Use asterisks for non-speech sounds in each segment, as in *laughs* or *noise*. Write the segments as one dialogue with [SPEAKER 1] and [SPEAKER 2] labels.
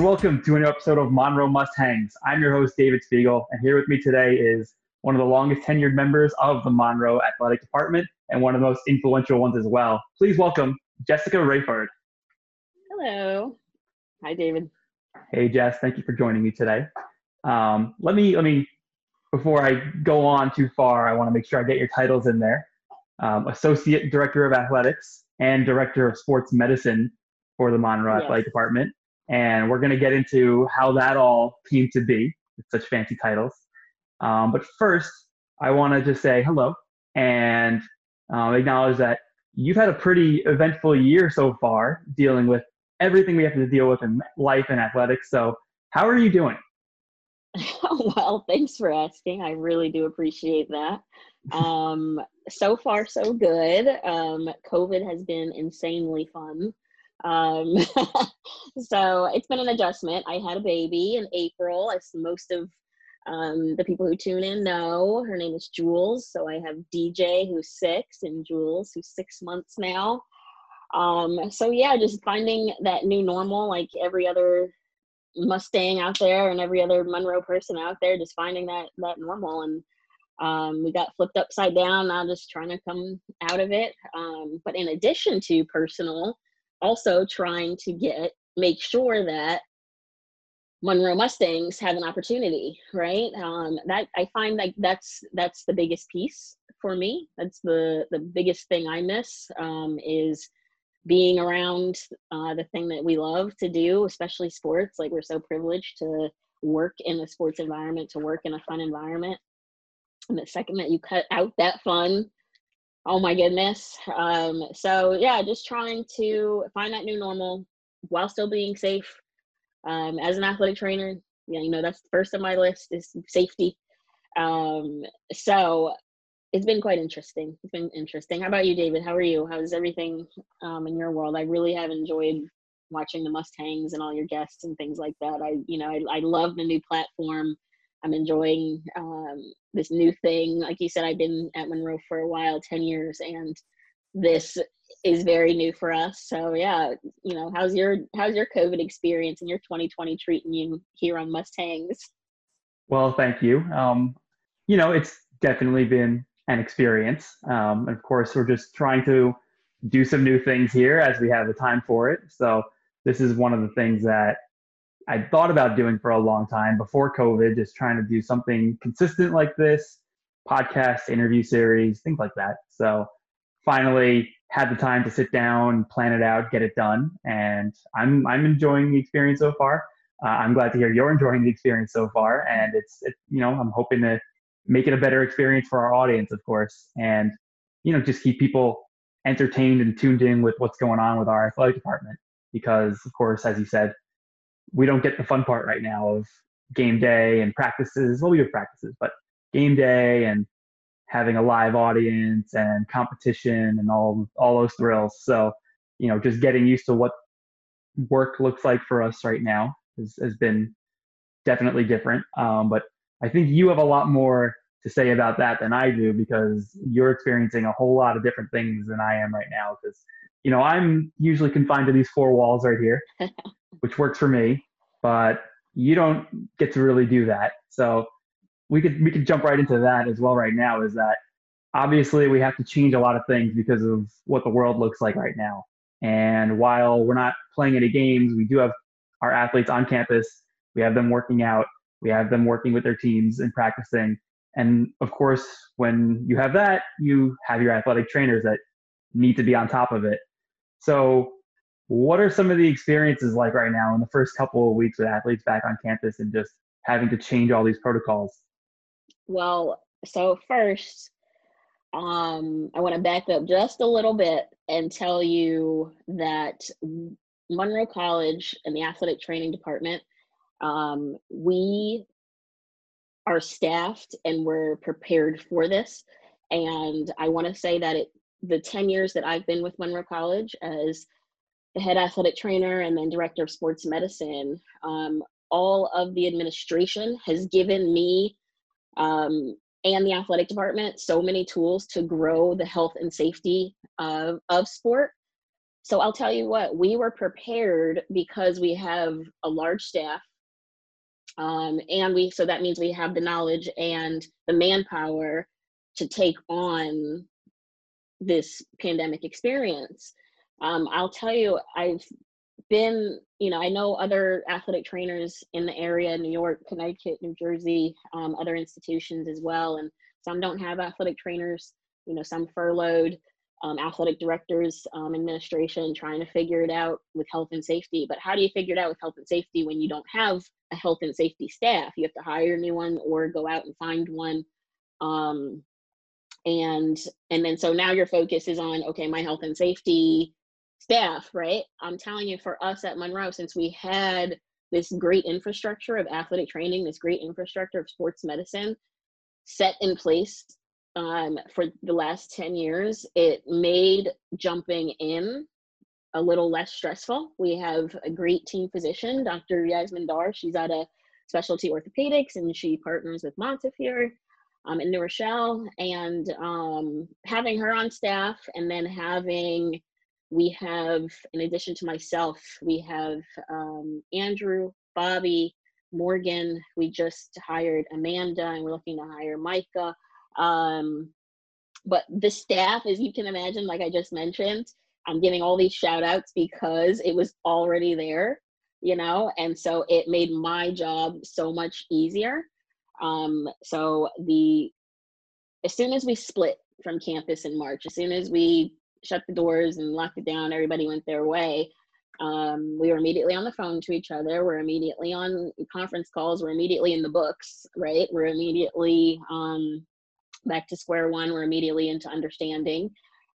[SPEAKER 1] and welcome to a new episode of Monroe Must Hangs. I'm your host, David Spiegel, and here with me today is one of the longest tenured members of the Monroe Athletic Department and one of the most influential ones as well. Please welcome Jessica Rayford.
[SPEAKER 2] Hello. Hi, David.
[SPEAKER 1] Hey, Jess. Thank you for joining me today. Um, let me let me before I go on too far, I want to make sure I get your titles in there. Um, Associate Director of Athletics and Director of Sports Medicine for the Monroe yes. Athletic Department. And we're going to get into how that all came to be with such fancy titles. Um, but first, I want to just say hello and uh, acknowledge that you've had a pretty eventful year so far dealing with everything we have to deal with in life and athletics. So, how are you doing? *laughs*
[SPEAKER 2] well, thanks for asking. I really do appreciate that. Um, so far, so good. Um, COVID has been insanely fun. Um, *laughs* so it's been an adjustment. I had a baby in April, as most of um, the people who tune in know. Her name is Jules. So I have DJ, who's six, and Jules, who's six months now. Um, so yeah, just finding that new normal, like every other Mustang out there and every other Monroe person out there, just finding that that normal. And um, we got flipped upside down. Now just trying to come out of it. Um, but in addition to personal, also trying to get make sure that Monroe Mustangs have an opportunity, right? Um, that I find like that's that's the biggest piece for me. That's the the biggest thing I miss um, is being around uh, the thing that we love to do, especially sports. Like we're so privileged to work in a sports environment, to work in a fun environment. And the second that you cut out that fun, oh my goodness. Um, so yeah, just trying to find that new normal while still being safe. Um, as an athletic trainer, yeah, you know that's first on my list is safety. Um, so it's been quite interesting. It's been interesting. How about you, David? How are you? How's everything um, in your world? I really have enjoyed watching the Mustangs and all your guests and things like that. I, you know, I, I love the new platform. I'm enjoying um, this new thing. Like you said, I've been at Monroe for a while, 10 years, and this is very new for us. So yeah, you know, how's your how's your COVID experience and your 2020 treating you here on Mustangs?
[SPEAKER 1] Well, thank you. Um, you know, it's definitely been an experience. Um, and of course, we're just trying to do some new things here as we have the time for it. So this is one of the things that I thought about doing for a long time before COVID, just trying to do something consistent like this, podcast, interview series, things like that. So finally had the time to sit down, plan it out, get it done, and I'm I'm enjoying the experience so far. Uh, I'm glad to hear you're enjoying the experience so far, and it's it, you know I'm hoping to make it a better experience for our audience, of course, and you know just keep people entertained and tuned in with what's going on with our athletic department. Because of course, as you said, we don't get the fun part right now of game day and practices. Well, we have practices, but game day and having a live audience and competition and all all those thrills. So, you know, just getting used to what work looks like for us right now has, has been definitely different. Um, but I think you have a lot more to say about that than I do because you're experiencing a whole lot of different things than I am right now. Because you know I'm usually confined to these four walls right here, *laughs* which works for me, but you don't get to really do that. So we could we could jump right into that as well right now. Is that obviously we have to change a lot of things because of what the world looks like right now. And while we're not playing any games, we do have our athletes on campus. We have them working out we have them working with their teams and practicing. And of course, when you have that, you have your athletic trainers that need to be on top of it. So, what are some of the experiences like right now in the first couple of weeks with athletes back on campus and just having to change all these protocols?
[SPEAKER 2] Well, so first, um, I want to back up just a little bit and tell you that Monroe College and the athletic training department um, we are staffed and we're prepared for this. And I want to say that it, the 10 years that I've been with Monroe College as the head athletic trainer and then director of sports medicine, um, all of the administration has given me um, and the athletic department so many tools to grow the health and safety of, of sport so I'll tell you what, we were prepared because we have a large staff. Um, and we so that means we have the knowledge and the manpower to take on this pandemic experience. Um, I'll tell you, I've been, you know, I know other athletic trainers in the area, New York, Connecticut, New Jersey, um, other institutions as well. And some don't have athletic trainers, you know, some furloughed, um, athletic directors, um, administration trying to figure it out with health and safety. But how do you figure it out with health and safety when you don't have a health and safety staff? You have to hire a new one or go out and find one. Um, and and then so now your focus is on okay, my health and safety staff, right? I'm telling you, for us at Monroe, since we had this great infrastructure of athletic training, this great infrastructure of sports medicine set in place um, for the last 10 years, it made jumping in a little less stressful. We have a great team physician, Dr. Yasmin Dar. She's out of specialty orthopedics and she partners with Montefiore um, in New Rochelle. And um, having her on staff and then having, we have, in addition to myself, we have um, Andrew, Bobby, Morgan. We just hired Amanda and we're looking to hire Micah um, but the staff, as you can imagine, like I just mentioned, I'm giving all these shout outs because it was already there, you know, and so it made my job so much easier. Um, so the as soon as we split from campus in March, as soon as we shut the doors and locked it down, everybody went their way. Um, we were immediately on the phone to each other. We're immediately on conference calls. We're immediately in the books, right? We're immediately um, back to square one. We're immediately into understanding.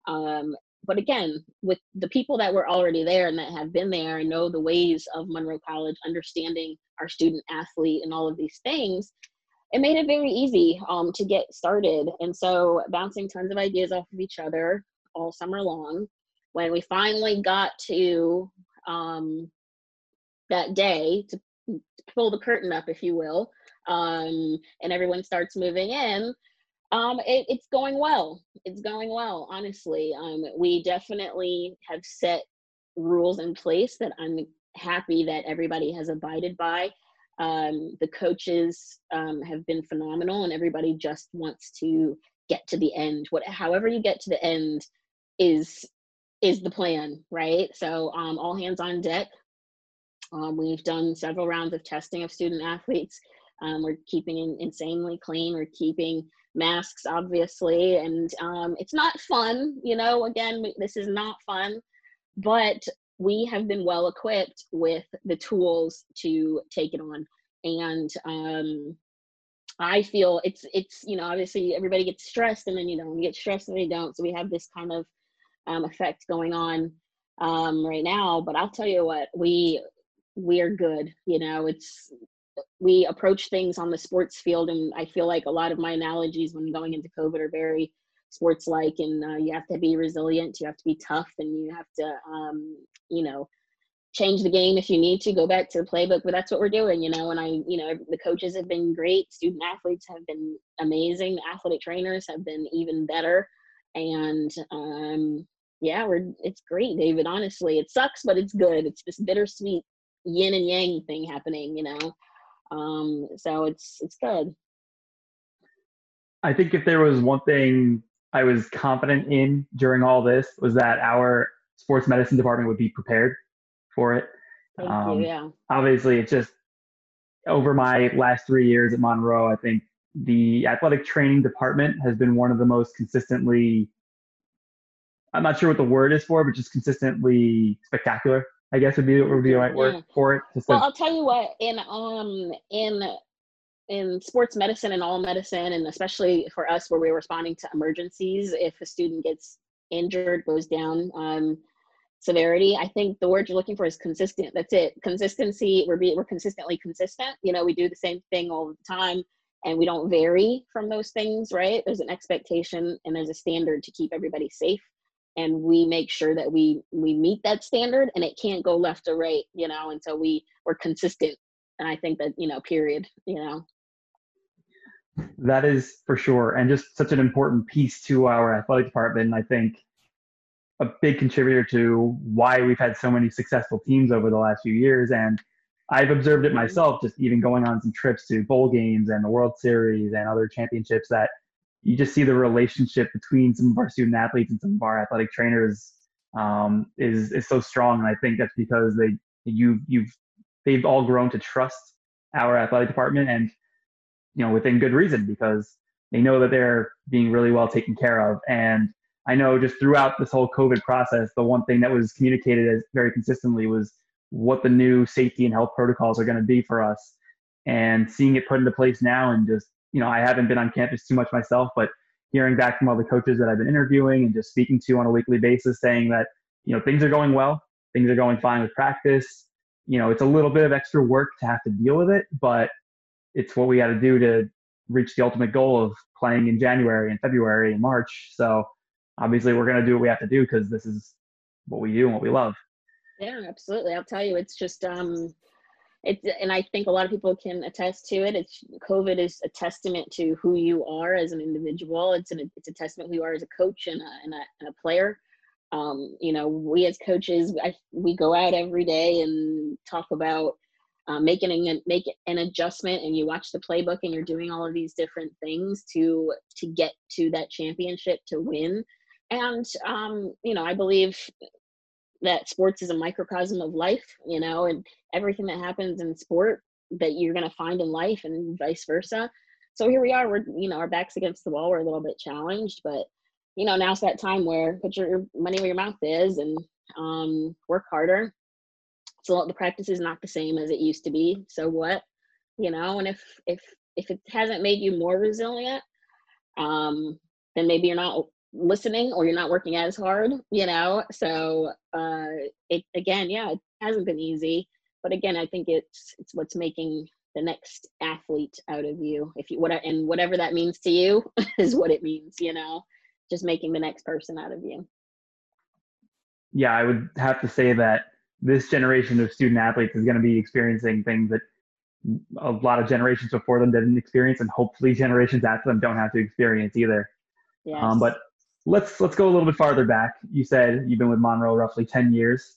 [SPEAKER 2] Um, but again, with the people that were already there and that have been there and know the ways of Monroe College, understanding our student athlete and all of these things, it made it very easy um, to get started. And so, bouncing tons of ideas off of each other all summer long. When we finally got to um, that day to pull the curtain up, if you will, um, and everyone starts moving in, um, it, it's going well. It's going well, honestly. Um, we definitely have set rules in place that I'm happy that everybody has abided by. Um, the coaches um, have been phenomenal, and everybody just wants to get to the end. What, however you get to the end, is is the plan, right? So um, all hands on deck. Um, we've done several rounds of testing of student athletes. Um, we're keeping insanely clean. We're keeping masks, obviously, and um, it's not fun. You know, again, this is not fun, but we have been well equipped with the tools to take it on, and um, I feel it's it's you know obviously everybody gets stressed and then you don't get stressed and they don't, so we have this kind of um, effect going on um, right now. But I'll tell you what, we we are good. You know, it's we approach things on the sports field and i feel like a lot of my analogies when going into covid are very sports like and uh, you have to be resilient you have to be tough and you have to um, you know change the game if you need to go back to the playbook but that's what we're doing you know and i you know the coaches have been great student athletes have been amazing athletic trainers have been even better and um yeah we're it's great david honestly it sucks but it's good it's this bittersweet yin and yang thing happening you know um, so it's it's good.
[SPEAKER 1] I think if there was one thing I was confident in during all this was that our sports medicine department would be prepared for it.
[SPEAKER 2] Thank um, you. Yeah.
[SPEAKER 1] Obviously, it's just over my last three years at Monroe. I think the athletic training department has been one of the most consistently. I'm not sure what the word is for, but just consistently spectacular I guess would be would be the right word yeah. for it.
[SPEAKER 2] Just well, like, I'll tell you what in um in in sports medicine and all medicine, and especially for us where we're responding to emergencies, if a student gets injured, goes down, um, severity, I think the word you're looking for is consistent. That's it. Consistency. We're be, we're consistently consistent. You know, we do the same thing all the time, and we don't vary from those things. Right? There's an expectation and there's a standard to keep everybody safe and we make sure that we we meet that standard and it can't go left or right you know and so we we're consistent and i think that you know period you know
[SPEAKER 1] that is for sure and just such an important piece to our athletic department And i think a big contributor to why we've had so many successful teams over the last few years. And I've observed it myself, just even going on some trips to bowl games and the World Series and other championships, that you just see the relationship between some of our student athletes and some of our athletic trainers um, is is so strong. And I think that's because they you you've they've all grown to trust our athletic department and you know within good reason because they know that they're being really well taken care of. And i know just throughout this whole covid process the one thing that was communicated as very consistently was what the new safety and health protocols are going to be for us. And seeing it put into place now and just you know i haven't been on campus too much myself but hearing back from all the coaches that i've been interviewing and just speaking to on a weekly basis saying that you know things are going well things are going fine with practice. You know it's a little bit of extra work to have to deal with it but it's what we got to do to reach the ultimate goal of playing in January and February and March. So obviously we're going to do what we have to do because this is what we do and what we love.
[SPEAKER 2] Yeah, absolutely. I'll tell you, it's just, um, it's, and I think a lot of people can attest to it. It's COVID is a testament to who you are as an individual. It's an, it's a testament who you are as a coach and a, and a, and a player. Um, you know, we as coaches, I, we go out every day and talk about uh, making an, make an adjustment and you watch the playbook and you're doing all of these different things to to get to that championship to win. And um, you know i believe that sports is a microcosm of life you know and everything that happens in sport that you're going to find in life and vice versa. So here we are we're you know our backs against the wall we're a little bit challenged but you know now's that time where put your money where your mouth is and um, work harder so the practice is not the same as it used to be. So what? You know and if if if it hasn't made you more resilient um then maybe you're not listening or you're not working as hard you know? So uh it again yeah it hasn't been easy. But again i think it's it's what's making the next athlete out of you. If you what and whatever that means to you *laughs* is what it means you know? Just making the next person out of you.
[SPEAKER 1] Yeah i would have to say that this generation of student athletes is going to be experiencing things that a lot of generations before them didn't experience, and hopefully generations after them don't have to experience either. Yes. Um, but let's let's go a little bit farther back. You said you've been with Monroe roughly ten years.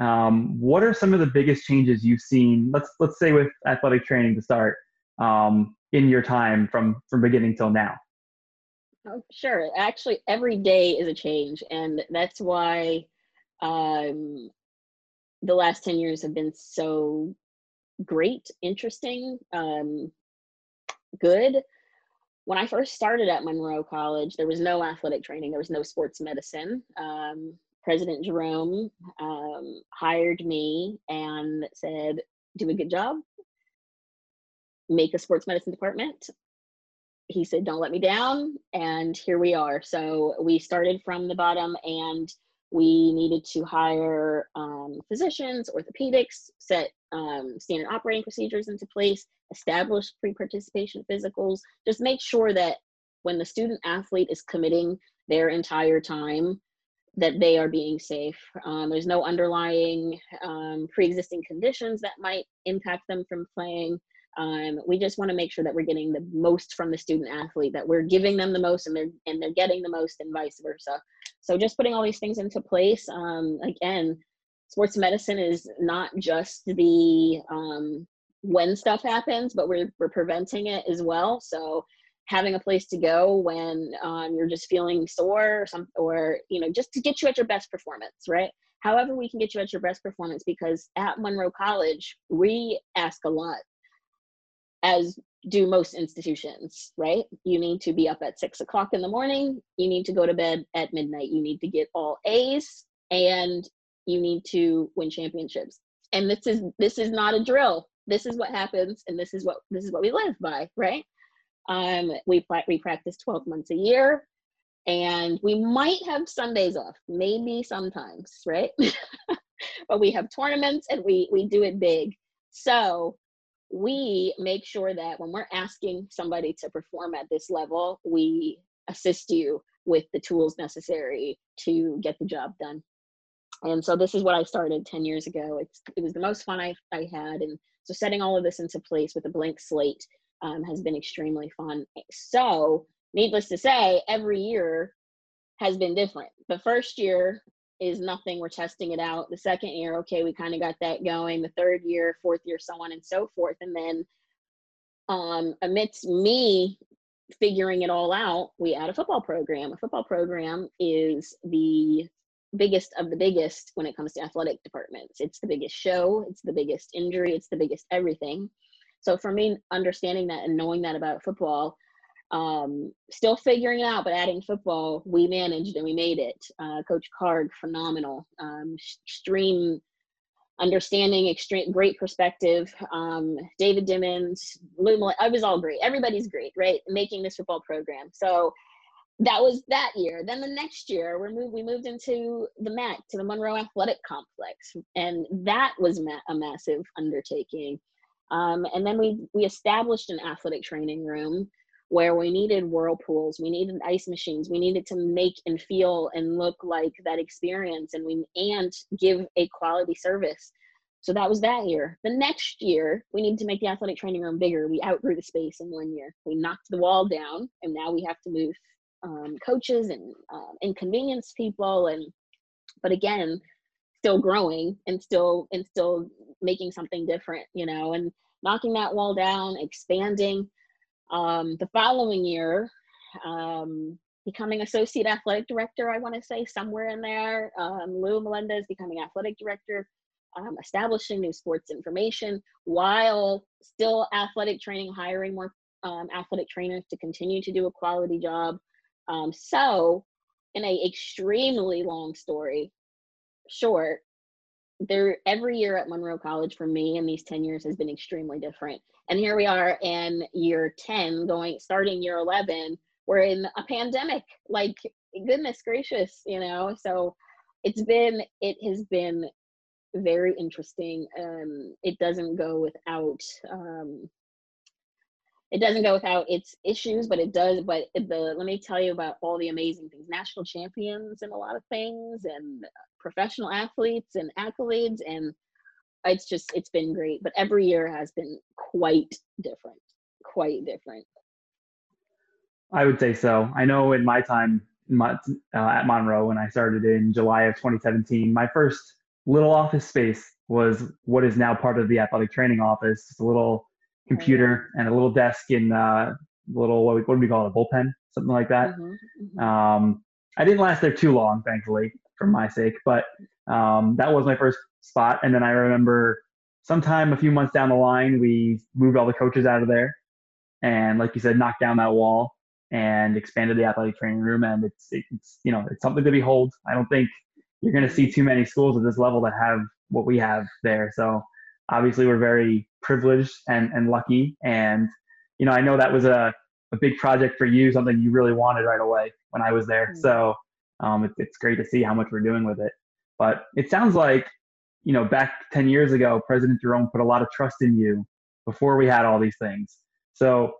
[SPEAKER 1] Um, what are some of the biggest changes you've seen? Let's let's say with athletic training to start um, in your time from from beginning till now.
[SPEAKER 2] Oh, sure. Actually, every day is a change, and that's why um, the last 10 years have been so great, interesting, um, good. When I first started at Monroe College, there was no athletic training, there was no sports medicine. Um, President Jerome um, hired me and said, Do a good job, make a sports medicine department. He said, Don't let me down. And here we are. So we started from the bottom and we needed to hire um, physicians, orthopedics, set um, standard operating procedures into place, establish pre-participation physicals, just make sure that when the student athlete is committing their entire time, that they are being safe. Um, there's no underlying um, pre-existing conditions that might impact them from playing. Um, we just want to make sure that we're getting the most from the student athlete, that we're giving them the most and they're and they're getting the most and vice versa. So just putting all these things into place. Um, again, sports medicine is not just the um, when stuff happens, but we're we're preventing it as well. So having a place to go when um, you're just feeling sore or some or you know just to get you at your best performance, right? However, we can get you at your best performance because at Monroe College we ask a lot as do most institutions, right? You need to be up at six o'clock in the morning. You need to go to bed at midnight. You need to get all A's and you need to win championships. And this is this is not a drill. This is what happens, and this is what this is what we live by, right? Um, we we practice twelve months a year, and we might have Sundays off, maybe sometimes, right? *laughs* but we have tournaments, and we we do it big. So we make sure that when we're asking somebody to perform at this level, we assist you with the tools necessary to get the job done. And so this is what I started 10 years ago. It's, it was the most fun I, I had. And so setting all of this into place with a blank slate um, has been extremely fun. So needless to say, every year has been different. The first year is nothing. We're testing it out. The second year, okay, we kind of got that going. The third year, fourth year, so on and so forth. And then um, amidst me figuring it all out, we add a football program. A football program is the biggest of the biggest when it comes to athletic departments. It's the biggest show, it's the biggest injury, it's the biggest everything. So for me, understanding that and knowing that about football, um, still figuring it out, but adding football, we managed and we made it. Uh, Coach Card, phenomenal. Um, extreme understanding, extreme, great perspective. Um, David Dimmons, Lou, I was all great. Everybody's great, right? Making this football program. So that was that year. Then the next year, we moved we moved into the MAC to the Monroe Athletic Complex, and that was ma- a massive undertaking. Um, and then we we established an athletic training room where we needed whirlpools, we needed ice machines, we needed to make and feel and look like that experience, and we and give a quality service. So that was that year. The next year, we needed to make the athletic training room bigger. We outgrew the space in one year. We knocked the wall down, and now we have to move um, coaches and um, inconvenience people and but again still growing and still and still making something different you know and knocking that wall down expanding um, the following year um, becoming associate athletic director i want to say somewhere in there um, lou melendez becoming athletic director um, establishing new sports information while still athletic training hiring more um, athletic trainers to continue to do a quality job. Um, so, in a extremely long story short, there every year at Monroe College for me in these 10 years has been extremely different. And here we are in year 10, going starting year 11, we're in a pandemic. Like goodness gracious, you know. So it's been it has been very interesting. Um, it doesn't go without um, it doesn't go without its issues, but it does. But the let me tell you about all the amazing things: national champions and a lot of things, and professional athletes and accolades, and it's just it's been great. But every year has been quite different, quite different.
[SPEAKER 1] I would say so. I know in my time uh, at Monroe when I started in July of 2017, my first little office space was what is now part of the athletic training office. It's a little computer and a little desk in uh, little what, what do we call it a bullpen something like that. Mm-hmm, mm-hmm. Um, i didn't last there too long thankfully for my sake but um, that was my first spot and then i remember sometime a few months down the line we moved all the coaches out of there and like you said knocked down that wall and expanded the athletic training room and it's it's you know it's something to behold. I don't think you're going to see too many schools at this level that have what we have there so obviously we're very privileged and, and lucky. And, you know, I know that was a, a big project for you, something you really wanted right away when I was there. Mm-hmm. So um, it, it's great to see how much we're doing with it. But it sounds like, you know, back 10 years ago, President Jerome put a lot of trust in you before we had all these things. So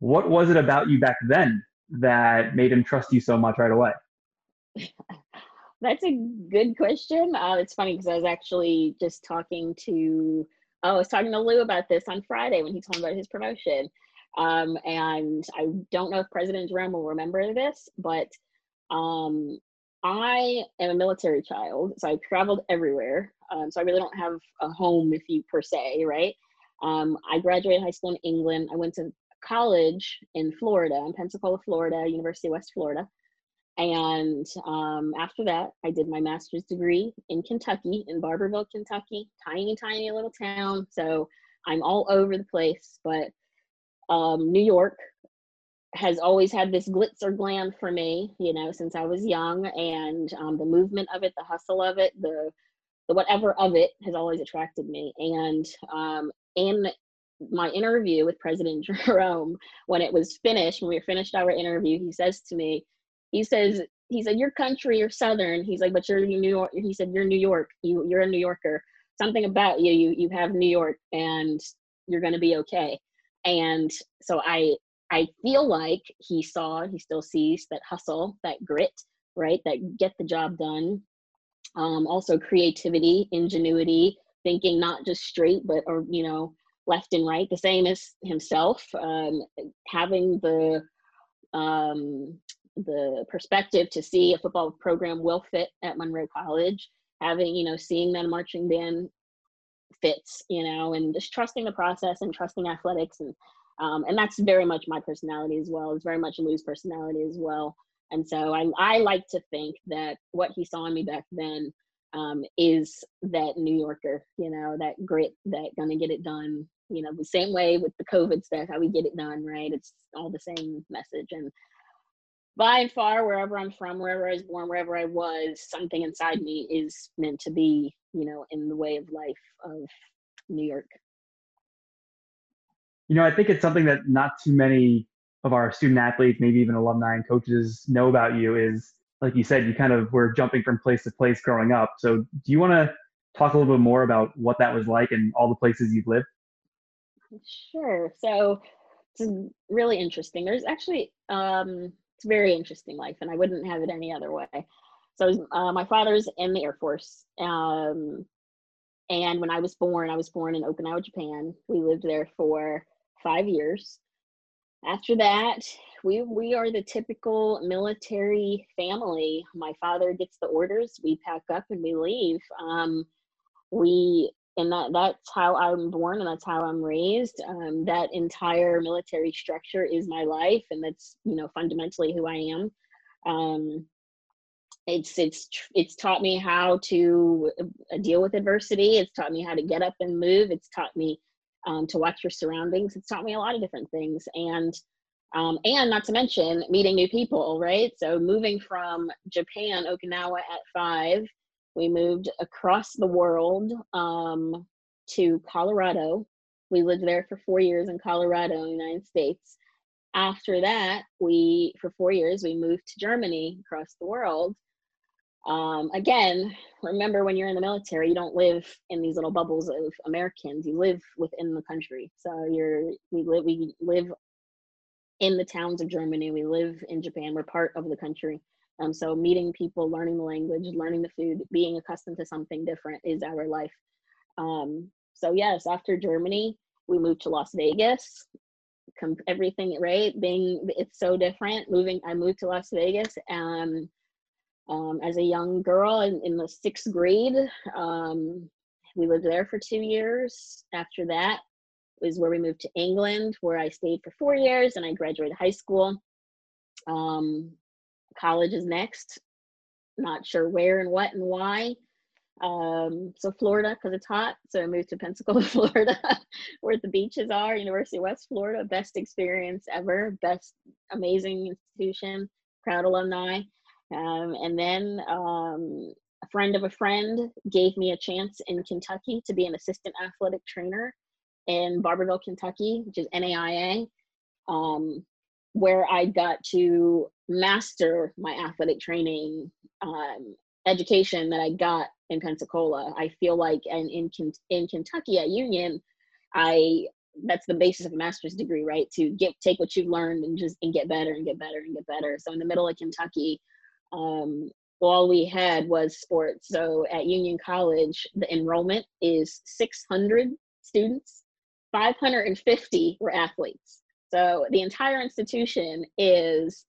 [SPEAKER 1] what was it about you back then that made him trust you so much right away? *laughs*
[SPEAKER 2] That's a good question. Uh, it's funny because I was actually just talking to, oh, I was talking to Lou about this on Friday when he told me about his promotion. Um, and I don't know if President Jerome will remember this, but um, I am a military child, so I traveled everywhere. Um, so I really don't have a home, if you per se, right? Um, I graduated high school in England. I went to college in Florida, in Pensacola, Florida, University of West Florida. And um, after that, I did my master's degree in Kentucky, in Barbourville, Kentucky, tiny, tiny little town. So I'm all over the place. But um, New York has always had this glitz or glam for me, you know, since I was young. And um, the movement of it, the hustle of it, the the whatever of it has always attracted me. And um, in my interview with President *laughs* Jerome, when it was finished, when we finished our interview, he says to me, he says he said your country you're southern. He's like but you're new york. He said you're new york. You you're a new yorker. Something about you you you have new york and you're going to be okay. And so i i feel like he saw he still sees that hustle that grit right that get the job done. Um also creativity ingenuity thinking not just straight but or you know left and right the same as himself. Um having the um the perspective to see a football program will fit at Monroe College, having you know seeing that marching band fits, you know, and just trusting the process and trusting athletics and um, and that's very much my personality as well. It's very much Lou's personality as well. And so I, I like to think that what he saw in me back then um, is that New Yorker, you know, that grit, that gonna get it done, you know, the same way with the COVID stuff, how we get it done, right? It's all the same message. And by and far, wherever I'm from, wherever I was born, wherever I was, something inside me is meant to be, you know, in the way of life of New York.
[SPEAKER 1] You know, I think it's something that not too many of our student athletes, maybe even alumni and coaches know about you is, like you said, you kind of were jumping from place to place growing up. So do you want to talk a little bit more about what that was like and all the places you've lived?
[SPEAKER 2] Sure. So it's really interesting. There's actually um, it's very interesting life, and I wouldn't have it any other way. So uh, my father's in the Air Force, um, and when I was born, I was born in Okinawa, Japan. We lived there for five years. After that, we we are the typical military family. My father gets the orders, we pack up and we leave. Um, we and that that's how I'm born and that's how I'm raised. Um, that entire military structure is my life, and that's you know fundamentally who I am. Um, it's it's it's taught me how to uh, deal with adversity. It's taught me how to get up and move. It's taught me um, to watch your surroundings. It's taught me a lot of different things, and um, and not to mention meeting new people. Right. So moving from Japan, Okinawa at five, we moved across the world um, to Colorado. We lived there for four years in Colorado, United States. After that, we for four years we moved to Germany across the world um, again, remember when you're in the military, you don't live in these little bubbles of Americans. You live within the country. So you're we live we live in the towns of Germany. We live in Japan. We're part of the country. Um, so meeting people, learning the language, learning the food, being accustomed to something different is our life. Um, so yes, after Germany, we moved to Las Vegas. Com- everything right, being it's so different. Moving, I moved to Las Vegas. Um, um, as a young girl in, in the sixth grade. Um, we lived there for two years. After that was where we moved to England, where I stayed for four years and I graduated high school. Um, college is next. Not sure where and what and why. Um, so Florida, because it's hot. So I moved to Pensacola, *laughs* Florida, where the beaches are. University of West Florida, best experience ever, best amazing institution, proud alumni. Um, and then um, a friend of a friend gave me a chance in Kentucky to be an assistant athletic trainer in Barbourville, Kentucky, which is NAIA, um, where I got to master my athletic training um, education that I got in Pensacola. I feel like, and in in Kentucky at Union, I that's the basis of a master's degree, right? To get take what you've learned and just and get better and get better and get better. So in the middle of Kentucky, um, all we had was sports. So at Union College, the enrollment is 600 students, 550 were athletes. So the entire institution is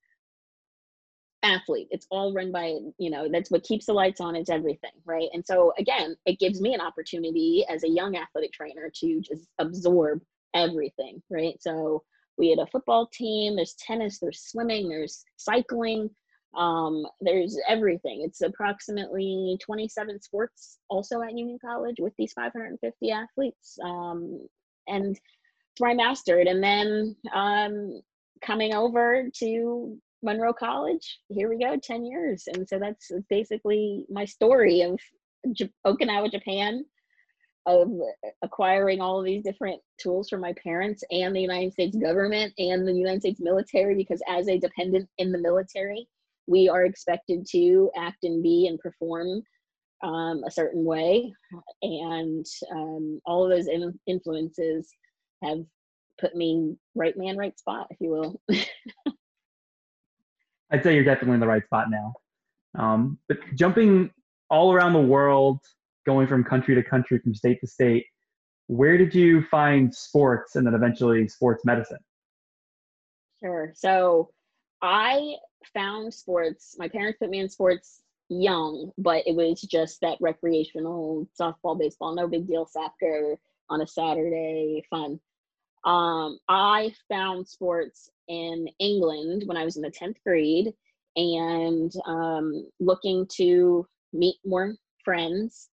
[SPEAKER 2] athlete. It's all run by, you know, that's what keeps the lights on, it's everything, right? And so again, it gives me an opportunity as a young athletic trainer to just absorb everything, right? So we had a football team, there's tennis, there's swimming, there's cycling, um, there's everything. It's approximately 27 sports also at Union College with these 550 athletes. Um, and where I mastered. And then um, coming over to Monroe College, here we go, 10 years. And so that's basically my story of J- Okinawa, Japan, of acquiring all of these different tools from my parents and the United States government and the United States military, because as a dependent in the military, we are expected to act and be and perform um, a certain way. And um, all of those in- influences have put me right man, right spot, if you will.
[SPEAKER 1] I'd say you're definitely in the right spot now. Um, but jumping all around the world, going from country to country, from state to state, where did you find sports and then eventually sports medicine?
[SPEAKER 2] Sure. So I found sports. My parents put me in sports young, but it was just that recreational softball, baseball, no big deal, soccer on a Saturday, fun. Um, I found sports in England when I was in the 10th grade and um, looking to meet more friends.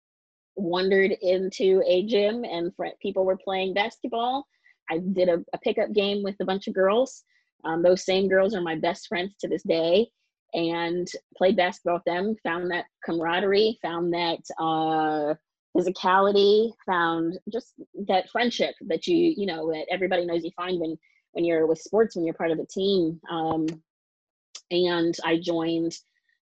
[SPEAKER 2] Wandered into a gym and fr- people were playing basketball. I did a, a pickup game with a bunch of girls. Um, those same girls are my best friends to this day and played basketball with them. Found that camaraderie, found that uh, physicality, found just that friendship that you you know that everybody knows you find when when you're with sports when you're part of a team. Um, and I joined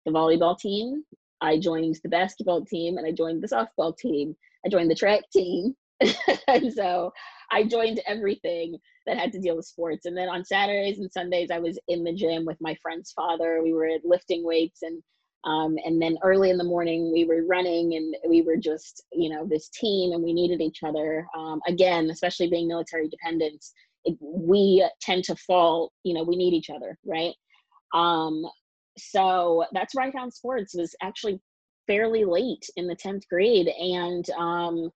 [SPEAKER 2] the volleyball team. I joined the basketball team, and I joined the softball team. I joined the track team. *laughs* and so I joined everything that had to deal with sports. And then on Saturdays and Sundays, I was in the gym with my friend's father. We were lifting weights and um, and then early in the morning we were running and we were just you know this team and we needed each other. Um, again especially being military dependents it, we tend to fall you know we need each other right? Um, so that's where i found sports was actually fairly late in the 10th grade. And um,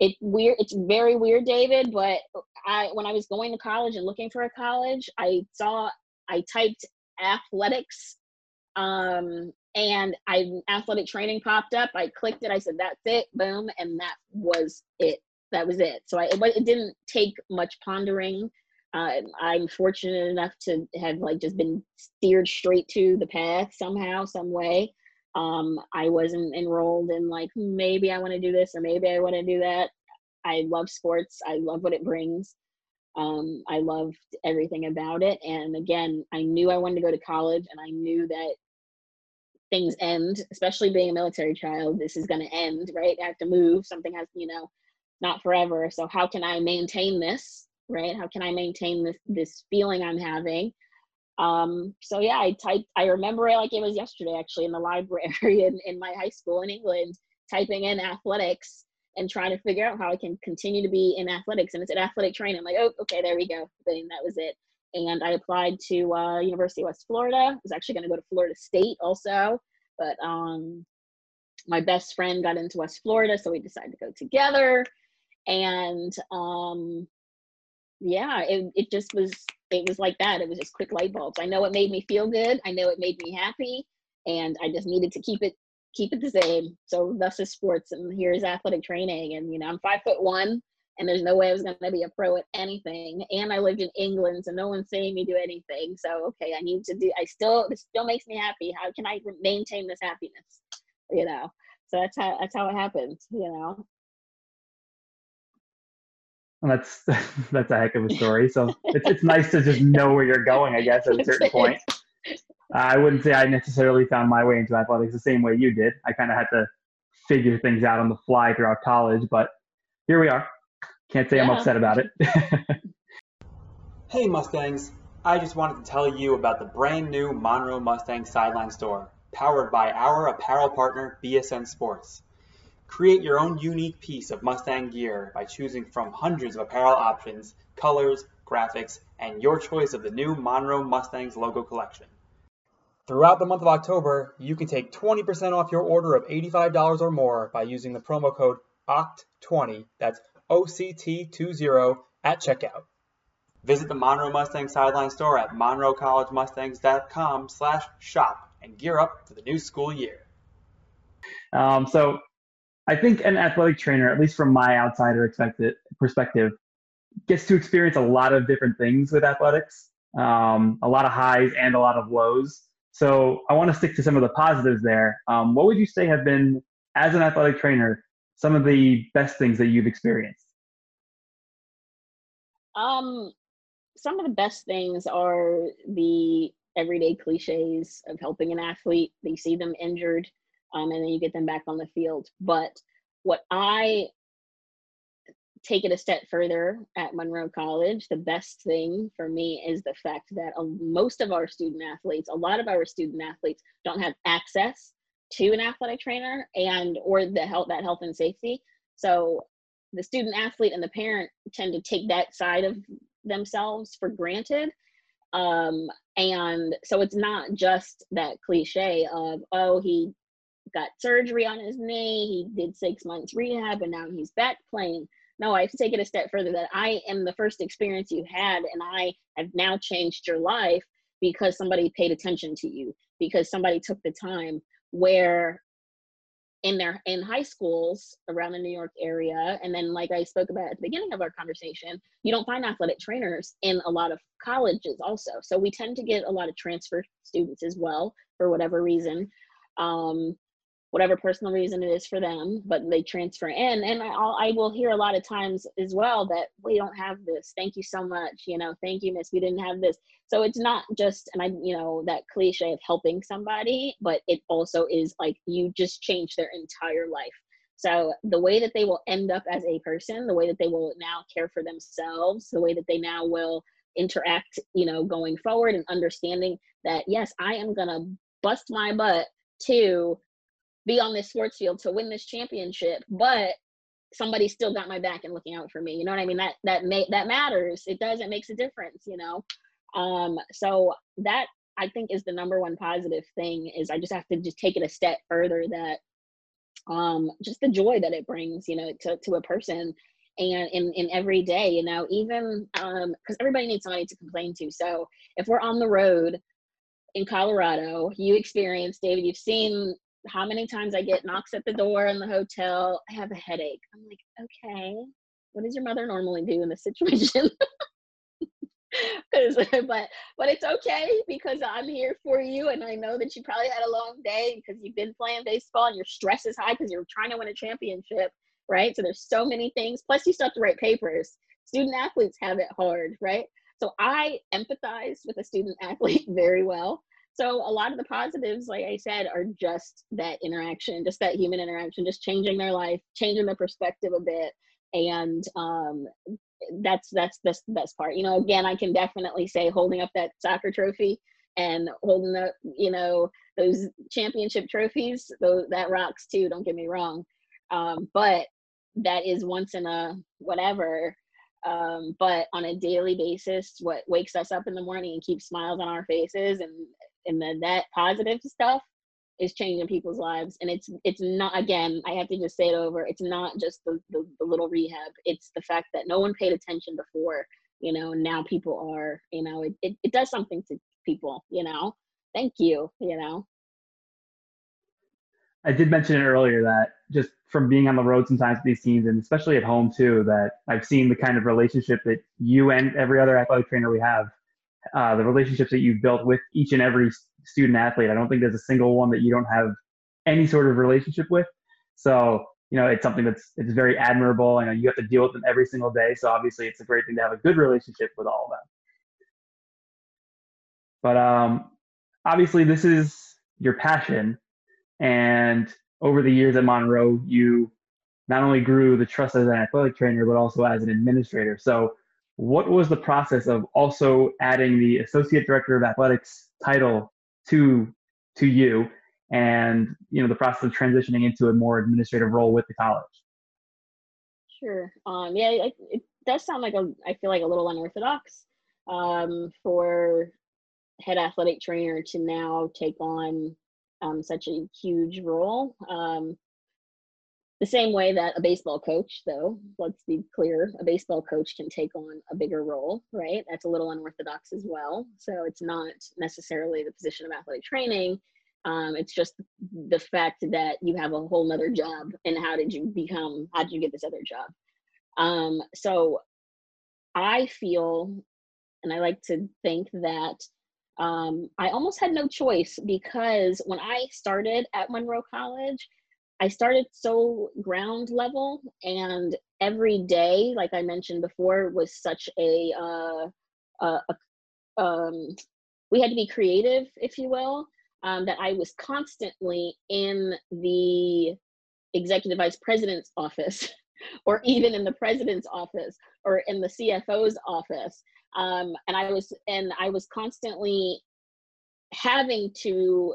[SPEAKER 2] it weird it's very weird david but i when i was going to college and looking for a college i saw i typed athletics um and i athletic training popped up i clicked it i said that's it boom and that was it that was it so I, it, it didn't take much pondering uh, i'm fortunate enough to have like just been steered straight to the path somehow some way um, I wasn't enrolled in like maybe I want to do this or maybe I want to do that. I love sports. I love what it brings. Um, I loved everything about it. And again, I knew I wanted to go to college and I knew that things end, especially being a military child. This is going to end, right? I have to move. Something has, you know, not forever. So how can I maintain this, right? How can I maintain this this feeling I'm having? Um, so yeah, I typed, I remember it like it was yesterday actually in the library *laughs* in, in my high school in England, typing in athletics and trying to figure out how I can continue to be in athletics. And it's an athletic training. I'm like, oh, okay, there we go. Then that was it. And I applied to uh, University of West Florida. I was actually going to go to Florida State also, but um, my best friend got into West Florida, so we decided to go together. And um, yeah, it, it just was it was like that. It was just quick light bulbs. I know it made me feel good. I know it made me happy, and I just needed to keep it keep it the same. So thus is sports, and here's athletic training. And you know, I'm five foot one, and there's no way I was going to be a pro at anything. And I lived in England, so no one's seeing me do anything. So okay, I need to do. I still this still makes me happy. How can I maintain this happiness? You know. So that's how that's how it happens. You know.
[SPEAKER 1] that's *laughs* that's a heck of a story. So *laughs* it's it's nice to just know where you're going, I guess, at a certain point. I wouldn't say I necessarily found my way into athletics the same way you did. I kind of had to figure things out on the fly throughout college, but here we are. Can't say yeah. I'm upset about it.
[SPEAKER 3] hey Mustangs, I just wanted to tell you about the brand new Monroe Mustang Sideline Store, powered by our apparel partner BSN Sports. Create your own unique piece of Mustang gear by choosing from hundreds of apparel options, colors, graphics, and your choice of the new Monroe Mustangs logo collection. Throughout the month of October, you can take 20% off your order of $85 or more by using the promo code OCT20, that's OCT20 at checkout. Visit the Monroe Mustang Sideline store at monroecollegemustangs.com slash shop and gear up for the new school year.
[SPEAKER 1] Um, so I think an athletic trainer, at least from my outsider perspective, gets to experience a lot of different things with athletics, um, a lot of highs and a lot of lows. So I want to stick to some of the positives there. Um, what would you say have been, as an athletic trainer, some of the best things that you've experienced?
[SPEAKER 2] Um, some of the best things are the everyday cliches of helping an athlete. They see them injured um, and then you get them back on the field. But what I take it a step further at Monroe College, the best thing for me is the fact that most of our student athletes, a lot of our student athletes, don't have access to an athletic trainer and or the health that health and safety. So the student athlete and the parent tend to take that side of themselves for granted Um, and so it's not just that cliche of, oh, he got surgery on his knee, he did six months rehab, and now he's back playing. No, I take it a step further that I am the first experience you had, and I have now changed your life because somebody paid attention to you, because somebody took the time where in their in high schools around the New York area, and then like I spoke about at the beginning of our conversation, you don't find athletic trainers in a lot of colleges also. So we tend to get a lot of transfer students as well for whatever reason. Um, whatever personal reason it is for them, but they transfer in. And I'll, I will hear a lot of times as well that we don't have this. Thank you so much. You know, thank you, miss. We didn't have this. So it's not just, and I, you know, that cliche of helping somebody, but it also is like you just change their entire life. So the way that they will end up as a person, the way that they will now care for themselves, the way that they now will interact, you know, going forward and understanding that, yes, I am going to bust my butt to be on this sports field to win this championship, but somebody still got my back and looking out for me. You know what I mean? That that that matters. It does. It makes a difference. You know. Um. So that I think is the number one positive thing is I just have to just take it a step further that um just the joy that it brings you know to to a person and in in every day you know even um because everybody needs somebody to complain to so if we're on the road in colorado you experience david you've seen how many times I get knocks at the door in the hotel. I have a headache. I'm like, okay, what does your mother normally do in this *laughs* situation? *laughs* *laughs* but but it's okay because I'm here for you, and I know that you probably had a long day because you've been playing baseball and your stress is high because you're trying to win a championship, right? So there's so many things. Plus, you still have to write papers. Student athletes have it hard, right? So I empathize with a student athlete very well so a lot of the positives like i said are just that interaction just that human interaction just changing their life changing their perspective a bit. And um, that's that's that's the best part. You know again i can definitely say holding up that soccer trophy and holding up you know those championship trophies those that rocks too don't get me wrong. Um, but that is once in a whatever. Um, but on a daily basis what wakes us up in the morning and keeps smiles on our faces and and the, that positive stuff is changing people's lives. And it's it's not again i have to just say it over it's not just the, the, the little rehab it's the fact that no one paid attention before you know now people are you know it, it, it does something to people you know? Thank you you know?
[SPEAKER 1] I did mention it earlier that just from being on the road sometimes with these teams and especially at home too that i've seen the kind of relationship that you and every other athletic trainer we have uh, the relationships that you've built with each and every student athlete. I don't think there's a single one that you don't have any sort of relationship with. So, you know, it's something that's it's very admirable. I know you have to deal with them every single day. So obviously it's a great thing to have a good relationship with all of them. But um, obviously this is your passion. And over the years at Monroe, you not only grew the trust as an athletic trainer, but also as an administrator. So what was the process of also adding the associate director of athletics title to to you and you know the process of transitioning into a more administrative role with the college?
[SPEAKER 2] Sure. Um yeah it, it does sound like a i feel like a little unorthodox um for head athletic trainer to now take on um, such a huge role. Um, the same way that a baseball coach, though, let's be clear, a baseball coach can take on a bigger role, right? That's a little unorthodox as well. So it's not necessarily the position of athletic training. Um, it's just the fact that you have a whole nother job and how did you become, how did you get this other job? Um, so I feel, and I like to think that um, I almost had no choice because when I started at Monroe College, I started so ground level, and every day, like I mentioned before, was such a, uh, a, a um, we had to be creative, if you will. Um, that I was constantly in the executive vice president's office, *laughs* or even in the president's office, or in the CFO's office, um, and I was and I was constantly having to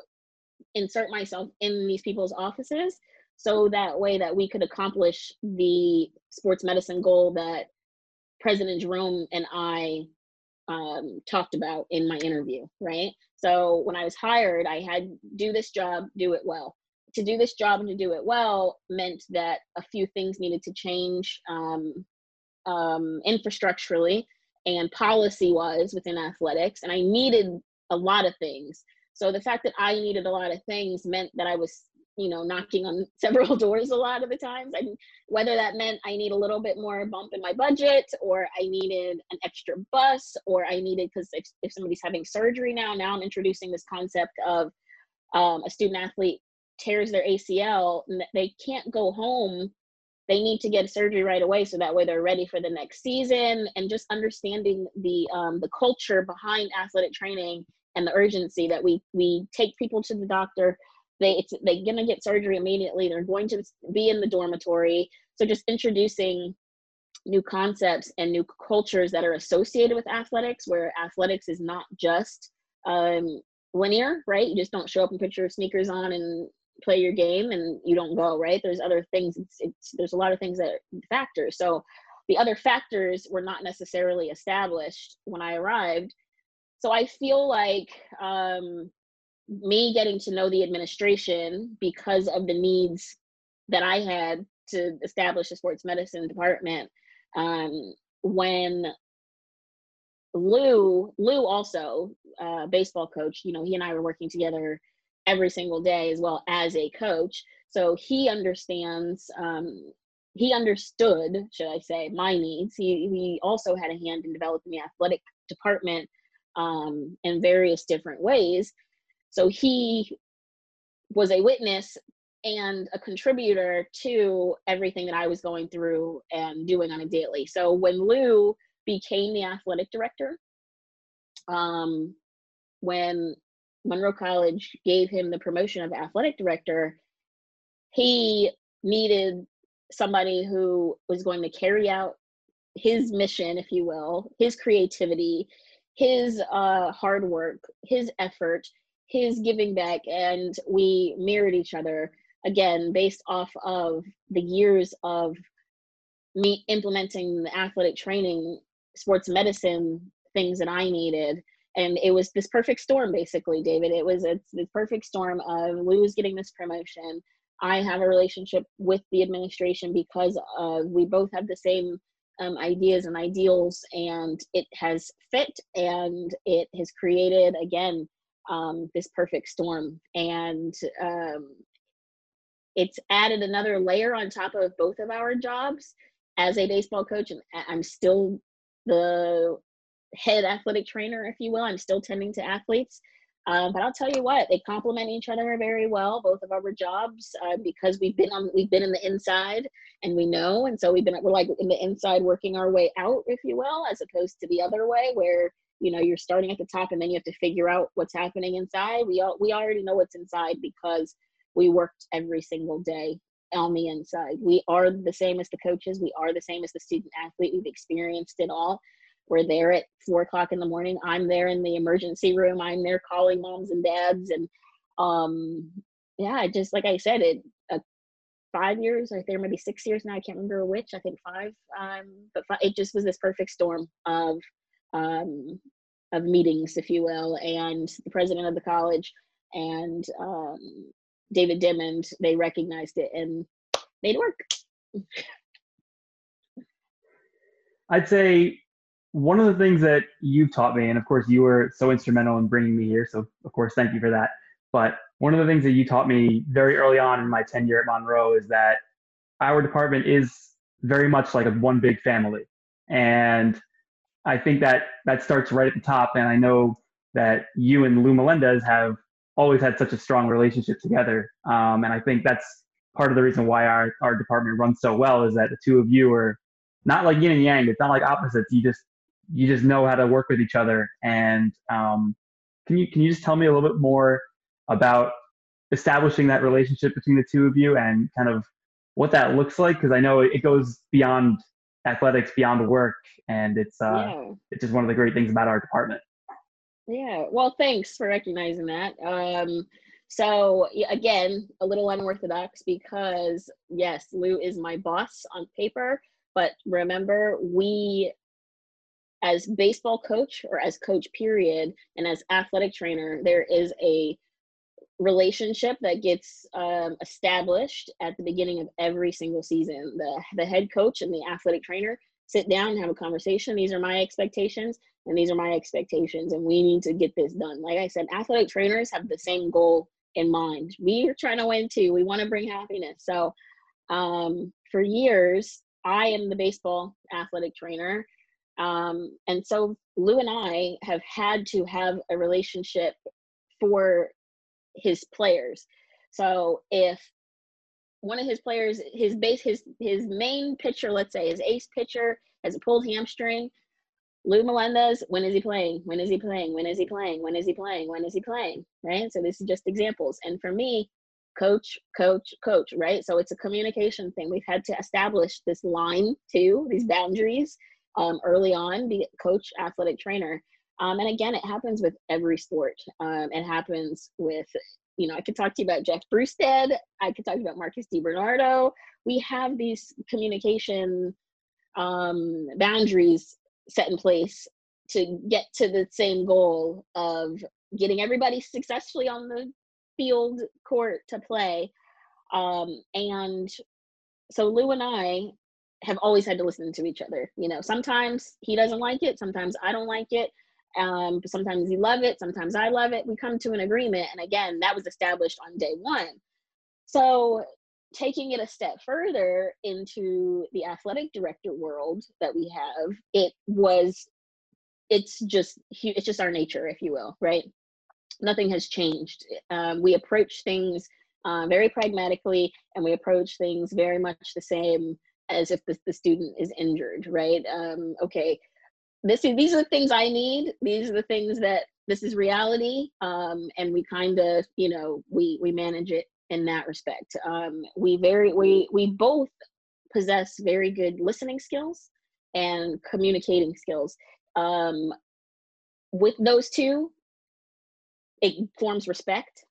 [SPEAKER 2] insert myself in these people's offices so that way that we could accomplish the sports medicine goal that President Jerome and I um, talked about in my interview, right? So when I was hired, I had do this job, do it well. To do this job and to do it well meant that a few things needed to change um, um, infrastructurally and policy wise within athletics, and I needed a lot of things. So the fact that I needed a lot of things meant that I was you know knocking on *laughs* several doors a lot of the times. And whether that meant i need a little bit more bump in my budget or i needed an extra bus or i needed because if, if somebody's having surgery now now i'm introducing this concept of um, a student athlete tears their acl and they can't go home. They need to get surgery right away so that way they're ready for the next season. And just understanding the um, the culture behind athletic training and the urgency that we we take people to the doctor. They it's they're gonna get surgery immediately. They're going to be in the dormitory. So just introducing new concepts and new cultures that are associated with athletics where athletics is not just um, linear right? You just don't show up and put your sneakers on and play your game and you don't go right? There's other things. It's, it's there's a lot of things that factors so the other factors were not necessarily established when i arrived so i feel like um, me getting to know the administration because of the needs that I had to establish a sports medicine department. Um, when Lou, Lou also, uh, baseball coach, you know, he and I were working together every single day as well as a coach. So he understands, um, he understood, should I say, my needs. He, he also had a hand in developing the athletic department um, in various different ways. So he was a witness and a contributor to everything that I was going through and doing on a daily. So when Lou became the athletic director, um, when Monroe College gave him the promotion of athletic director, he needed somebody who was going to carry out his mission, if you will, his creativity, his uh, hard work, his effort, his giving back and we mirrored each other again based off of the years of me implementing the athletic training sports medicine things that i needed. And it was this perfect storm basically david. It was a this perfect storm of lou's getting this promotion. I have a relationship with the administration because of we both have the same um, ideas and ideals and it has fit and it has created again um, this perfect storm. And um, it's added another layer on top of both of our jobs as a baseball coach. And I'm still the head athletic trainer, if you will. I'm still tending to athletes. Um, but I'll tell you what, they complement each other very well, both of our jobs, uh, because we've been on, we've been in the inside, and we know, and so we've been, we're like in the inside, working our way out, if you will, as opposed to the other way, where you know you're starting at the top and then you have to figure out what's happening inside. We all we already know what's inside because we worked every single day on the inside. We are the same as the coaches. We are the same as the student athlete. We've experienced it all we're there at four o'clock in the morning i'm there in the emergency room i'm there calling moms and dads and um yeah just like i said it uh, five years i think maybe six years now i can't remember which i think five um but five, it just was this perfect storm of um, of meetings, if you will, and the president of the college and um, David Diamond, they recognized it and made it work.
[SPEAKER 1] I'd say one of the things that you've taught me, and of course you were so instrumental in bringing me here, so of course thank you for that. But one of the things that you taught me very early on in my tenure at Monroe is that our department is very much like a one big family. And I think that that starts right at the top. And I know that you and Lou Melendez have always had such a strong relationship together. Um, and I think that's part of the reason why our, our department runs so well is that the two of you are not like yin and yang. It's not like opposites. You just you just know how to work with each other. And um, can you can you just tell me a little bit more about establishing that relationship between the two of you and kind of what that looks like? Because I know it goes beyond athletics beyond work and it's uh yeah. it's just one of the great things about our department
[SPEAKER 2] yeah well thanks for recognizing that um so again a little unorthodox because yes lou is my boss on paper but remember we as baseball coach or as coach period and as athletic trainer there is a relationship that gets um, established at the beginning of every single season. The the head coach and the athletic trainer sit down and have a conversation. These are my expectations and these are my expectations and we need to get this done. Like i said athletic trainers have the same goal in mind. We are trying to win too. We want to bring happiness. So um, for years i am the baseball athletic trainer um, and so Lou and I have had to have a relationship for his players. So if one of his players, his base, his his main pitcher, let's say his ace pitcher, has a pulled hamstring, Lou Melendez, when is he playing? When is he playing? When is he playing? When is he playing? When is he playing? Right. So this is just examples. And for me, coach, coach, coach, right? So it's a communication thing. We've had to establish this line too, these boundaries um, early on, be coach, athletic trainer. Um, and again, it happens with every sport. Um, it happens with, you know, I could talk to you about Jeff Brewstead. I could talk about Marcus DiBernardo. We have these communication um, boundaries set in place to get to the same goal of getting everybody successfully on the field court to play. Um, and so Lou and I have always had to listen to each other. You know, sometimes he doesn't like it, sometimes I don't like it. Um, sometimes he love it, sometimes I love it. We come to an agreement, and again, that was established on day one. So, taking it a step further into the athletic director world that we have, it was, it's just, it's just our nature, if you will, right? Nothing has changed. Um, we approach things uh, very pragmatically, and we approach things very much the same as if the, the student is injured, right? Um, okay, this is, these are the things I need. These are the things that this is reality, um, and we kind of, you know, we we manage it in that respect. Um, we very we we both possess very good listening skills and communicating skills. Um, with those two, it forms respect.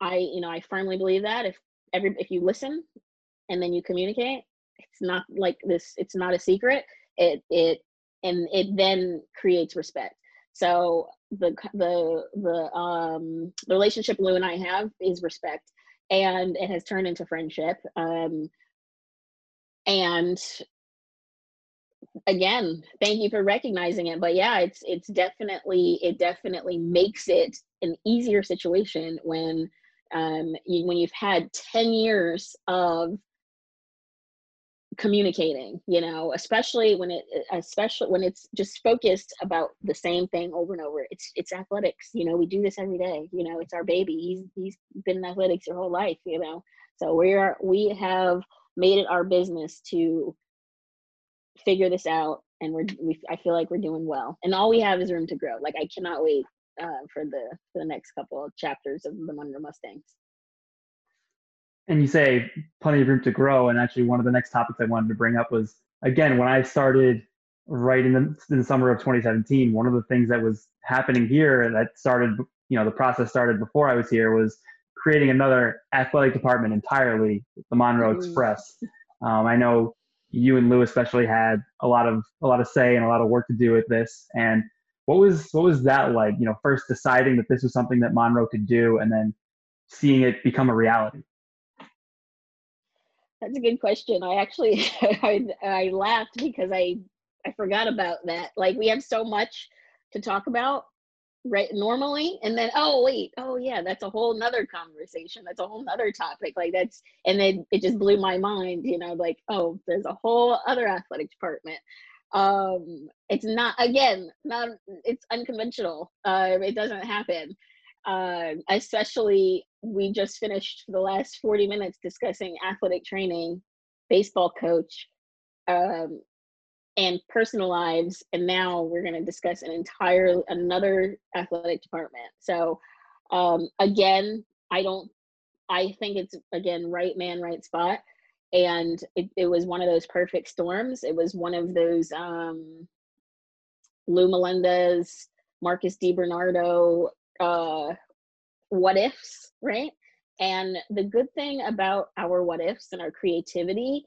[SPEAKER 2] I, you know, I firmly believe that if every if you listen and then you communicate, it's not like this it's not a secret. It it and it then creates respect. So the the the um the relationship lou and i have is respect and it has turned into friendship um and again thank you for recognizing it but yeah it's it's definitely it definitely makes it an easier situation when um you, when you've had 10 years of communicating you know especially when it especially when it's just focused about the same thing over and over. It's it's athletics you know we do this every day you know it's our baby he's he's been in athletics your whole life you know. So we are we have made it our business to figure this out and we're we, i feel like we're doing well. And all we have is room to grow. Like i cannot wait uh, for the for the next couple chapters of the Monroe Mustangs
[SPEAKER 1] and you say plenty of room to grow. And actually, one of the next topics I wanted to bring up was again when I started right in the, in the summer of 2017. One of the things that was happening here that started, you know, the process started before I was here was creating another athletic department entirely, the Monroe mm. Express. Um, I know you and Lou especially had a lot of a lot of say and a lot of work to do with this. And what was what was that like? You know, first deciding that this was something that Monroe could do, and then seeing it become a reality.
[SPEAKER 2] That's a good question. I actually *laughs* I, I laughed because I I forgot about that. Like we have so much to talk about right normally and then oh wait oh yeah that's a whole nother conversation. That's a whole nother topic. Like that's and then it just blew my mind you know like oh there's a whole other athletic department. Um it's not again not it's unconventional. Uh it doesn't happen uh, especially we just finished the last 40 minutes discussing athletic training, baseball coach, um, and personal lives. And now we're going to discuss an entire another athletic department. So um, again, I don't. I think it's again right man, right spot, and it, it was one of those perfect storms. It was one of those um, Lou Melendez, Marcus DiBernardo uh, what ifs, right? And the good thing about our what ifs and our creativity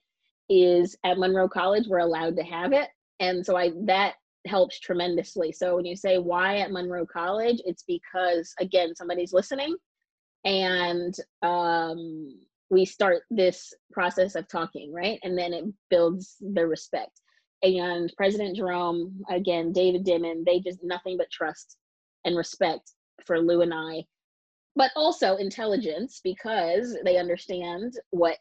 [SPEAKER 2] is at Monroe College, we're allowed to have it. And so I that helps tremendously. So when you say why at Monroe College, it's because again somebody's listening, and um, we start this process of talking, right? And then it builds the respect. And President Jerome, again, David Dimon, they just nothing but trust and respect for Lou and I, but also intelligence because they understand what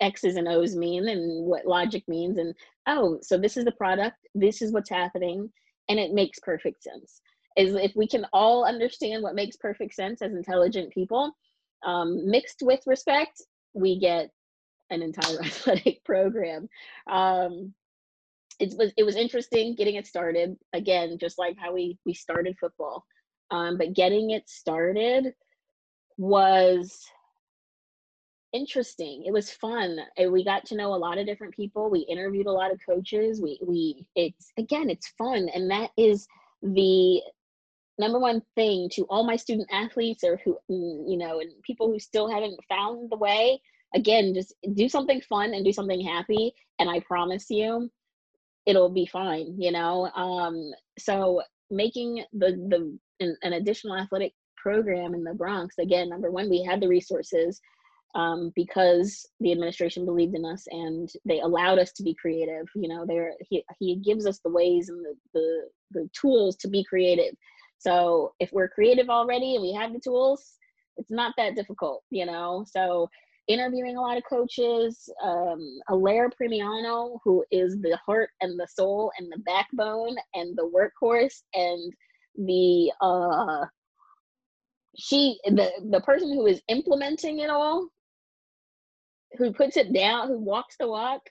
[SPEAKER 2] X's and O's mean and what logic means. And oh, so this is the product, this is what's happening, and it makes perfect sense. Is if we can all understand what makes perfect sense as intelligent people, um, mixed with respect, we get an entire *laughs* athletic program. Um, it was it was interesting getting it started again, just like how we we started football. Um, but getting it started was interesting. It was fun. We got to know a lot of different people. We interviewed a lot of coaches. We we it's again it's fun, and that is the number one thing to all my student athletes or who mm, you know and people who still haven't found the way again just do something fun and do something happy and i promise you it'll be fine you know um so making the the an, an additional athletic program in the bronx again number one we had the resources um, because the administration believed in us and they allowed us to be creative you know there he, he gives us the ways and the, the the tools to be creative so if we're creative already and we have the tools, it's not that difficult, you know. So interviewing a lot of coaches, um, Alaire Primiano, who is the heart and the soul and the backbone and the workhorse and the uh she the the person who is implementing it all who puts it down who walks the walk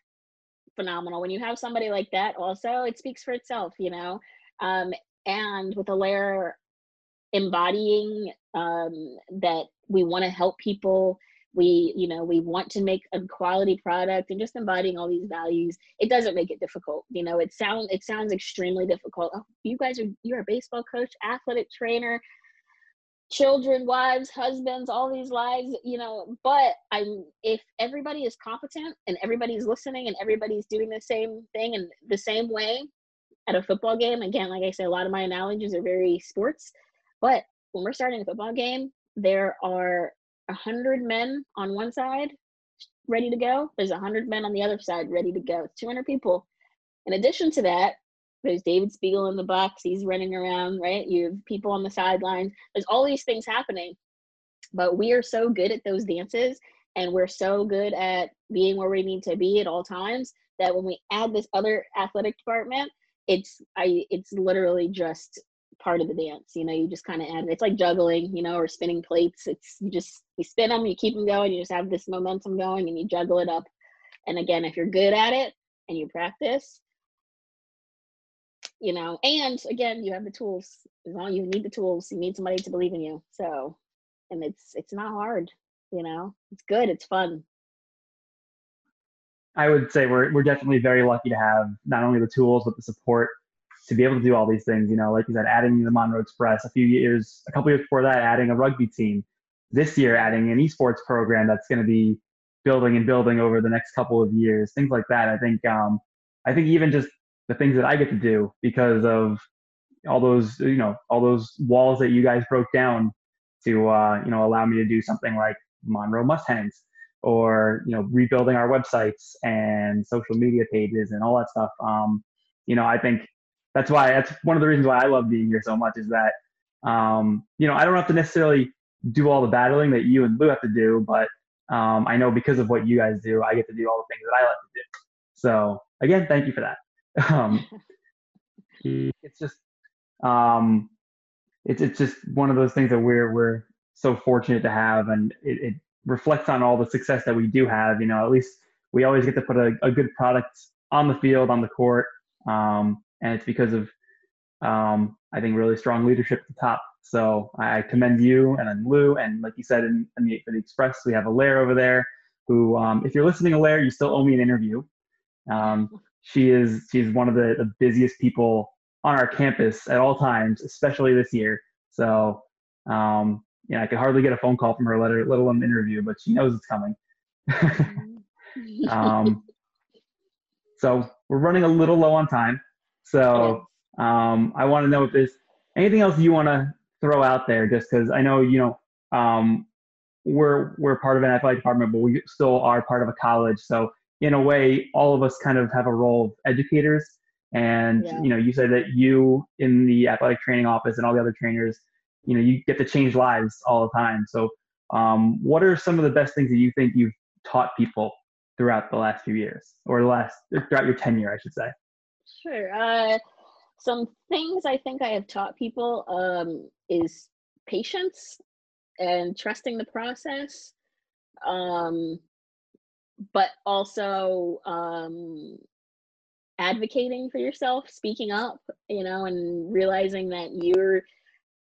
[SPEAKER 2] phenomenal. When you have somebody like that also it speaks for itself you know? Um and with Alaire embodying um, that we want to help people we you know we want to make a quality product and just embodying all these values it doesn't make it difficult you know it sounds it sounds extremely difficult oh, you guys are you're a baseball coach athletic trainer children wives husbands all these lives you know but i'm if everybody is competent and everybody's listening and everybody's doing the same thing in the same way at a football game. Again, like I said, a lot of my analogies are very sports, but when we're starting a football game, there are a hundred men on one side ready to go. There's a hundred men on the other side ready to go. It's 200 people. In addition to that, there's David Spiegel in the box. He's running around, right? You have people on the sidelines. There's all these things happening. But we are so good at those dances and we're so good at being where we need to be at all times that when we add this other athletic department, it's I it's literally just part of the dance. You know, you just kind of add. It's like juggling, you know, or spinning plates. It's you just you spin them, you keep them going, you just have this momentum going, and you juggle it up. And again, if you're good at it and you practice, you know, and again, you have the tools. As long you need the tools, you need somebody to believe in you. So, and it's it's not hard. You know, it's good. It's fun.
[SPEAKER 1] I would say we're we're definitely very lucky to have not only the tools but the support to be able to do all these things. You know, like you said, adding the Monroe Express a few years, a couple years before that, adding a rugby team. This year, adding an esports program that's going to be building and building over the next couple of years. Things like that. I think. Um, I think even just the things that I get to do because of all those you know all those walls that you guys broke down to uh, you know allow me to do something like Monroe Mustangs or you know rebuilding our websites and social media pages and all that stuff um, you know i think that's why that's one of the reasons why i love being here so much is that um, you know i don't have to necessarily do all the battling that you and lou have to do but um, i know because of what you guys do i get to do all the things that i like to do so again thank you for that *laughs* um, *laughs* it's just um, it's it's just one of those things that we're we're so fortunate to have and it, it reflects on all the success that we do have. You know, at least we always get to put a, a good product on the field, on the court, um, and it's because of um, I think really strong leadership at the top. So I commend you and then Lou, and like you said in, in the, for the Express, we have Alaire over there. Who, um, if you're listening, Alaire, you still owe me an interview. Um, she is she's one of the, the busiest people on our campus at all times, especially this year. So um, you know, I could hardly get a phone call from her, let, her, let alone an interview, but she knows it's coming. *laughs* um, *laughs* so we're running a little low on time. So Um, I want to know if there's anything else you want to throw out there, just because I know you know um, we're we're part of an athletic department, but we still are part of a college. So in a way, all of us kind of have a role of educators. And
[SPEAKER 2] Yeah.
[SPEAKER 1] you know, you said that you in the athletic training office and all the other trainers, you know, you get to change lives all the time. So, um, what are some of the best things that you think you've taught people throughout the last few years, or the last throughout your tenure, I should say?
[SPEAKER 2] Sure. Uh, some things I think I have taught people um, is patience and trusting the process, um, but also um, advocating for yourself, speaking up, you know, and realizing that you're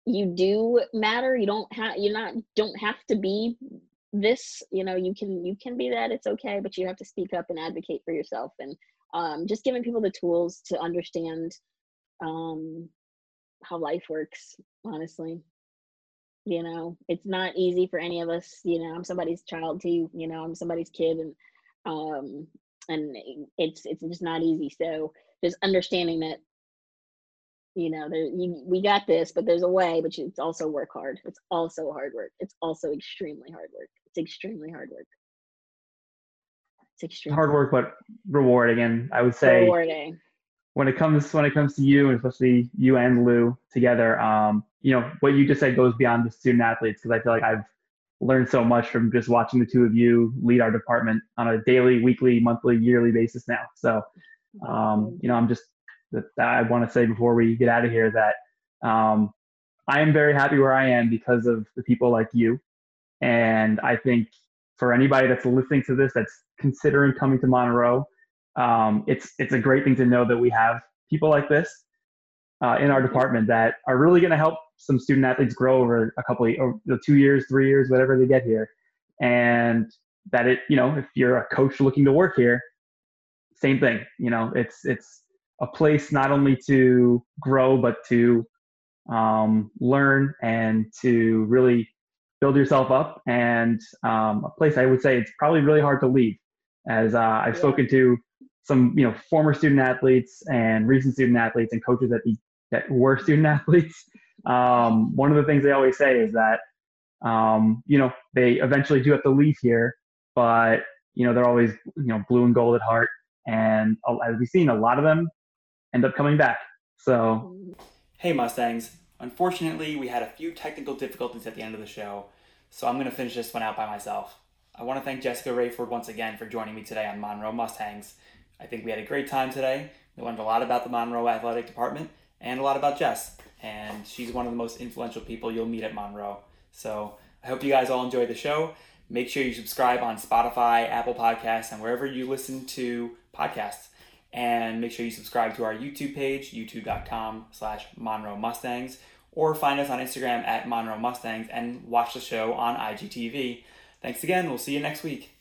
[SPEAKER 2] you do matter. You don't have you're not don't have to be this. You know, you can you can be that. It's okay, but you have to speak up and advocate for yourself and um, just giving people the tools to understand um, how life works honestly. You know it's not easy for any of us you know i'm somebody's child too you know i'm somebody's kid and um and it's it's just not easy so just understanding that you know there you, we got this but there's a way but it's also work hard it's also hard work it's also extremely hard work it's extremely hard work it's extremely
[SPEAKER 1] Hard work, but rewarding. And I would say
[SPEAKER 2] rewarding
[SPEAKER 1] when it comes when it comes to you, and especially you and Lou together, um, you know what you just said goes beyond the student athletes because I feel like I've learned so much from just watching the two of you lead our department on a daily, weekly, monthly, yearly basis now. So, um, you know, I'm just that I want to say before we get out of here that um, I am very happy where I am because of the people like you, and I think for anybody that's listening to this that's considering coming to Monroe um, it's it's a great thing to know that we have people like this uh, in our department that are really going to help some student athletes grow over a couple of over two years, three years, whatever they get here, and that it you know if you're a coach looking to work here, same thing. You know, it's it's a place not only to grow but to um, learn and to really build yourself up, and um, a place I would say it's probably really hard to leave. As uh, I've
[SPEAKER 2] Yeah.
[SPEAKER 1] spoken to some you know former student athletes and recent student athletes and coaches that be, that were student *laughs* athletes um, one of the things they always say is that um, you know they eventually do have to leave here but you know they're always you know blue and gold at heart and uh, as we've seen a lot of them end up coming back so
[SPEAKER 3] Hey Mustangs, unfortunately we had a few technical difficulties at the end of the show, so I'm going to finish this one out by myself. I want to thank Jessica Rayford once again for joining me today on Monroe Mustangs. I think we had a great time today. We learned a lot about the Monroe Athletic Department and a lot about Jess, and she's one of the most influential people you'll meet at Monroe. So I hope you guys all enjoy the show. Make sure you subscribe on Spotify, Apple Podcasts, and wherever you listen to podcasts. And make sure you subscribe to our YouTube page, youtube.com slash Monroe Mustangs, or find us on Instagram at Monroe Mustangs and watch the show on IGTV. Thanks again. We'll see you next week.